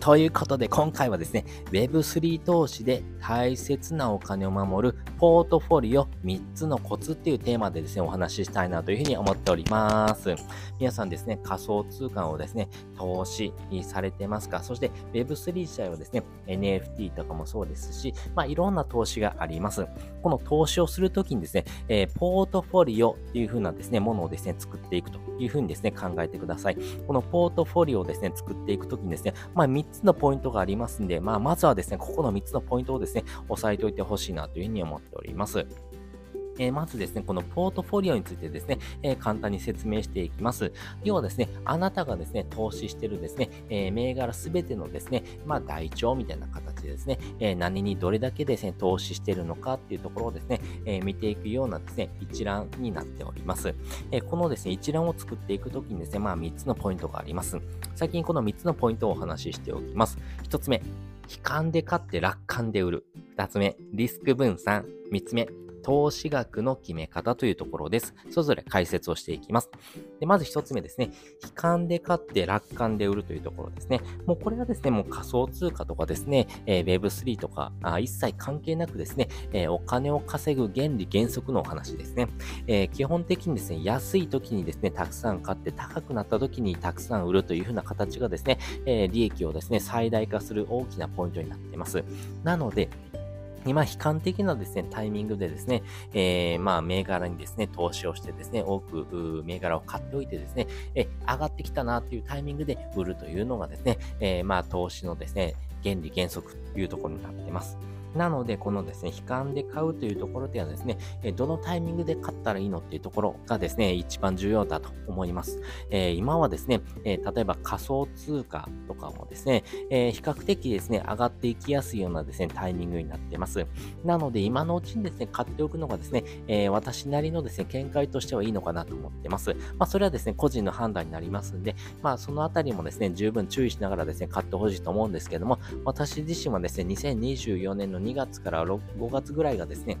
ということで、今回はですね、Web3 投資で大切なお金を守るポートフォリオ3つのコツっていうテーマでですね、お話ししたいなというふうに思っております。皆さんですね、仮想通貨をですね、投資されてますか？そして Web3 自体はですね、NFT とかもそうですし、まあいろんな投資があります。この投資をするときにですね、えー、ポートフォリオっていうふうなですね、ものをですね、作っていくというふうにですね、考えてください。このポートフォリオをですね、作っていくときにですね、まあ3つのポイントがありますんで、まあ、まずはですね、ここの3つのポイントをですね、押さえておいてほしいなというふうに思っております。えー、まずですね、このポートフォリオについてですね、えー、簡単に説明していきます。要はですね、あなたがですね、投資してるですね、えー、銘柄すべてのですね、まあ、台帳みたいな形でですね、え何にどれだけですね、投資してるのかっていうところをですね、え見ていくようなですね、一覧になっております。えこのですね、一覧を作っていくときにですね、まあ、3つのポイントがあります。最近この3つのポイントをお話ししておきます。1つ目、悲観で買って楽観で売る。2つ目、リスク分散。3つ目、投資額の決め方というところです。それぞれ解説をしていきます。でまず一つ目ですね。悲観で買って楽観で売るというところですね。もうこれはですね、もう仮想通貨とかですね、えー、Web3 とかあ一切関係なくですね、えー、お金を稼ぐ原理原則のお話ですね、えー、基本的にですね、安い時にですね、たくさん買って高くなった時にたくさん売るというふうな形がですね、え利益をですね、最大化する大きなポイントになっています。なので、今、悲観的なですね、タイミングでですね、えー、まあ、銘柄にですね、投資をしてですね、多く銘柄を買っておいてですね、え上がってきたなっていうタイミングで売るというのがですね、えー、まあ、投資のですね、原理原則というところになっています。なので、このですね、悲観で買うというところではですね、どのタイミングで買ったらいいのっていうところがですね、一番重要だと思います。えー、今はですね、えー、例えば仮想通貨とかもですね、えー、比較的ですね、上がっていきやすいようなですね、タイミングになっています。なので、今のうちにですね、買っておくのがですね、え私なりのですね、見解としてはいいのかなと思ってます。まあ、それはですね、個人の判断になりますんで、まあ、そのあたりもですね、十分注意しながらですね、買ってほしいと思うんですけども、私自身はですね、2024年の2月から5月ぐらいがですね、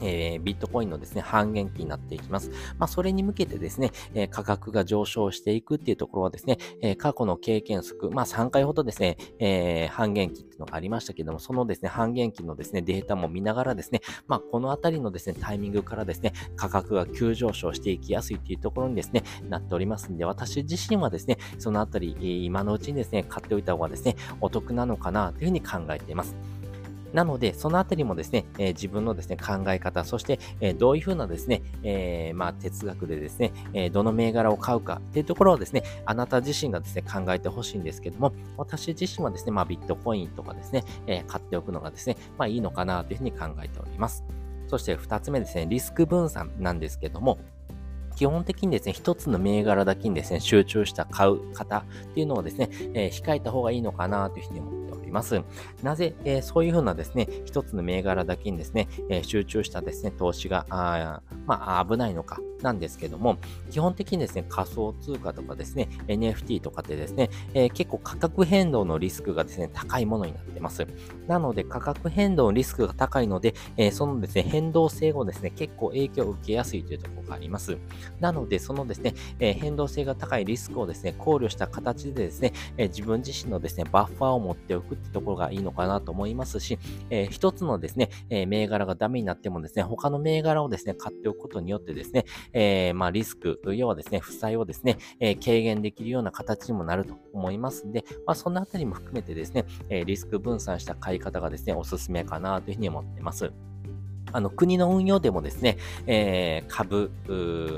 えー、ビットコインのですね、半減期になっていきます。まあ、それに向けてですね、えー、価格が上昇していくっていうところはですね、えー、過去の経験則、まあ、3回ほどですね、え、半減期っていうのがありましたけども、そのですね、半減期のですね、データも見ながらですね、まあ、このあたりのですね、タイミングからですね、価格が急上昇していきやすいっていうところにですね、なっておりますんで、私自身はですね、そのあたり、今のうちにですね、買っておいた方がですね、お得なのかなというふうに考えています。なので、そのあたりもですね、え、自分のですね、考え方、そして、え、どういうふうなですね、え、まあ、哲学でですね、えどの銘柄を買うかっていうところをですね、あなた自身がですね、考えてほしいんですけども、私自身はですね、まあ、ビットコインとかですね、え買っておくのがですね、まあ、いいのかなというふうに考えております。そして二つ目ですね、リスク分散なんですけども、基本的にですね、一つの銘柄だけにですね、集中した買う方っていうのをですね、えー、控えた方がいいのかなというふうに思っております。なぜ、えー、そういうふうなですね、一つの銘柄だけにですね、えー、集中したですね、投資が、あまあ、危ないのか、なんですけども、基本的にですね、仮想通貨とかですね、NFT とかってですね、えー、結構価格変動のリスクがですね、高いものになってます。なので、価格変動のリスクが高いので、えー、そのですね、変動性をですね、結構影響を受けやすいというところがあります。なので、そのですね、えー、変動性が高いリスクをですね、考慮した形でですね、え自分自身のですね、バッファーを持っておくってところがいいのかなと思いますし、え一つのですね、え銘柄がダメになってもですね、他の銘柄をですね、買っておくことによってですね、えー、まあ、リスク、要はですね、負債をですね、えー、軽減できるような形にもなると思いますんで、まあ、そのあたりも含めてですね、え、リスク分散した買い方がですね、おすすめかなというふうに思っています。あの、国の運用でもですね、えー、株、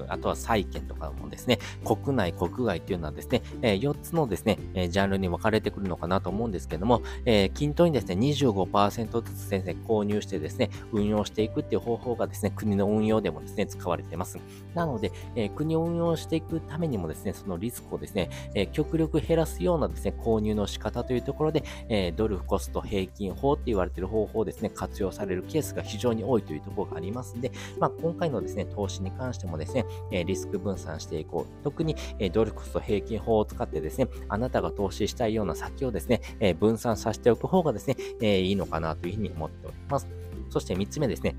あとは債券とかもですね、国内、国外っていうのはですね、えー、4つのですね、えー、ジャンルに分かれてくるのかなと思うんですけども、えー、均等にですね、25%ずつ先生購入してですね、運用していくっていう方法がですね、国の運用でもですね、使われています。なので、えー、国を運用していくためにもですね、そのリスクをですね、えー、極力減らすようなですね、購入の仕方というところで、えー、ドルコスト平均法って言われている方法をですね、活用されるケースが非常に多いいというところがありますので、まあ、今回のですね、投資に関してもですね、えリスク分散していこう。特に、えドルコスト平均法を使ってですね、あなたが投資したいような先をですね、え分散させておく方がですね、えいいのかなというふうに思っております。そして3つ目ですね、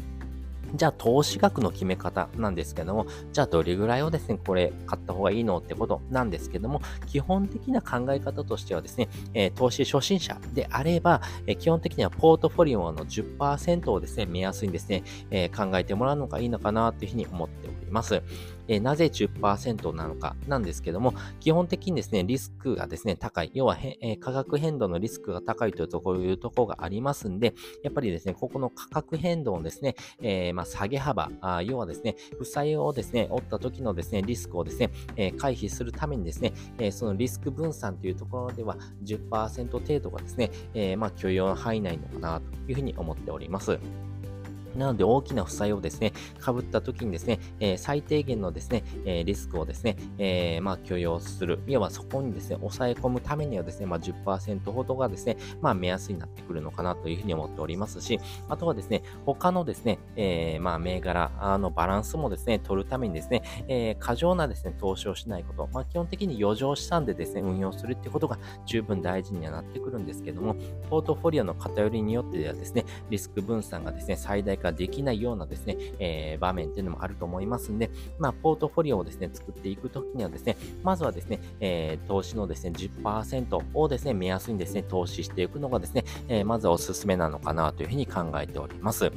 じゃあ投資額の決め方なんですけども、じゃあどれぐらいをですね、これ買った方がいいのってことなんですけども、基本的な考え方としてはですね、えー、投資初心者であれば、えー、基本的にはポートフォリオの10%をですね、目安にですね、えー、考えてもらうのがいいのかなというふうに思っております。えなぜ10%なのかなんですけども、基本的にですね、リスクがですね、高い。要は、え価格変動のリスクが高いというところいうところがありますんで、やっぱりですね、ここの価格変動のですね、えー、まあ、下げ幅あ、要はですね、負債をですね、負った時のですね、リスクをですね、えー、回避するためにですね、えー、そのリスク分散というところでは10%程度がですね、えまあ、許容範囲内のかなというふうに思っております。なので大きな負債をですね、被った時にですね、えー、最低限のですね、えー、リスクをですね、えー、まあ許容する。要はそこにですね、抑え込むためにはですね、まあ10%ほどがですね、まあ目安になってくるのかなというふうに思っておりますし、あとはですね、他のですね、えー、まあ銘柄のバランスもですね、取るためにですね、えー、過剰なですね、投資をしないこと。まあ基本的に余剰資産でですね、運用するってことが十分大事にはなってくるんですけども、ポートフォリオの偏りによってではですね、リスク分散がですね、最大化できないようなですね、えー、場面っていうのもあると思いますんで、まあ、ポートフォリオをですね、作っていくときにはですね、まずはですね、えー、投資のですね、10%をですね、目安にですね、投資していくのがですね、えー、まずはおすすめなのかなというふうに考えております。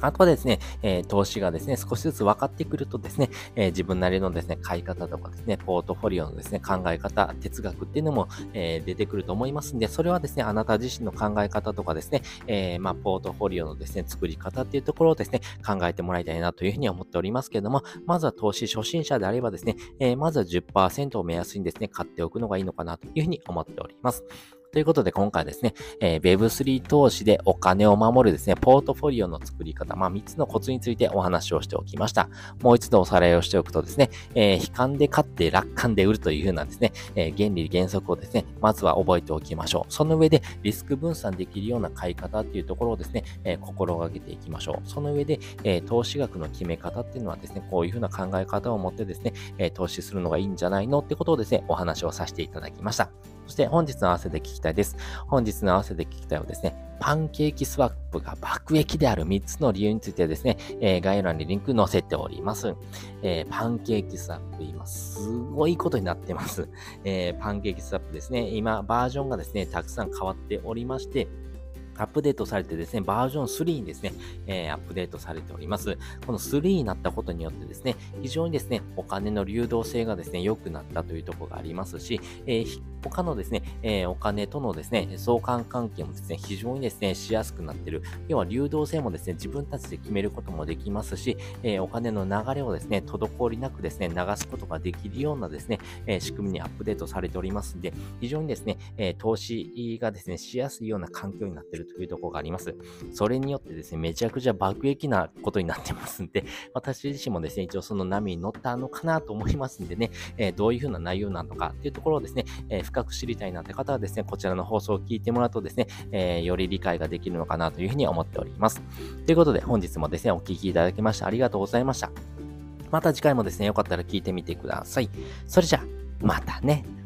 あとはですね、えー、投資がですね、少しずつ分かってくるとですね、えー、自分なりのですね、買い方とかですね、ポートフォリオのですね、考え方、哲学っていうのも、えー、出てくると思いますんで、それはですね、あなた自身の考え方とかですね、えまあ、ポートフォリオのですね、作り方っていうところをですね、考えてもらいたいなというふうに思っておりますけれども、まずは投資初心者であればですね、えまずは10%を目安にですね、買っておくのがいいのかなというふうに思っております。ということで今回ですね、えー、Web3 投資でお金を守るですね、ポートフォリオの作り方、まあ3つのコツについてお話をしておきました。もう一度おさらいをしておくとですね、えー、悲観で買って楽観で売るというふうなですね、えー、原理原則をですね、まずは覚えておきましょう。その上でリスク分散できるような買い方っていうところをですね、えー、心がけていきましょう。その上で、えー、投資額の決め方っていうのはですね、こういうふうな考え方を持ってですね、えー、投資するのがいいんじゃないのってことをですね、お話をさせていただきました。そして本日の合わせて聞きたいです。本日の合わせて聞きたいはですね、パンケーキスワップが爆撃である3つの理由についてですね、えー、概要欄にリンク載せております。えー、パンケーキスワップ、今すごいことになってます。えー、パンケーキスワップですね、今バージョンがですね、たくさん変わっておりまして、アップデートされてですね、バージョン3にですね、えー、アップデートされております。この3になったことによってですね、非常にですね、お金の流動性がですね、良くなったというところがありますし、えー、他のですね、えー、お金とのですね、相関関係もですね、非常にですね、しやすくなってる。要は流動性もですね、自分たちで決めることもできますし、えお金の流れをですね、滞りなくですね、流すことができるようなですね、え仕組みにアップデートされておりますので、非常にですね、え投資がですね、しやすいような環境になっているというところがあります。それによってですね、めちゃくちゃ爆撃なことになってますんで、私自身もですね、一応その波に乗ったのかなと思いますんでね、えー、どういうふうな内容なのかっていうところをですね、えー、深く知りたいなって方はですね、こちらの放送を聞いてもらうとですね、えー、より理解ができるのかなというふうに思っております。ということで、本日もですね、お聴きいただきましてありがとうございました。また次回もですね、よかったら聞いてみてください。それじゃあ、またね。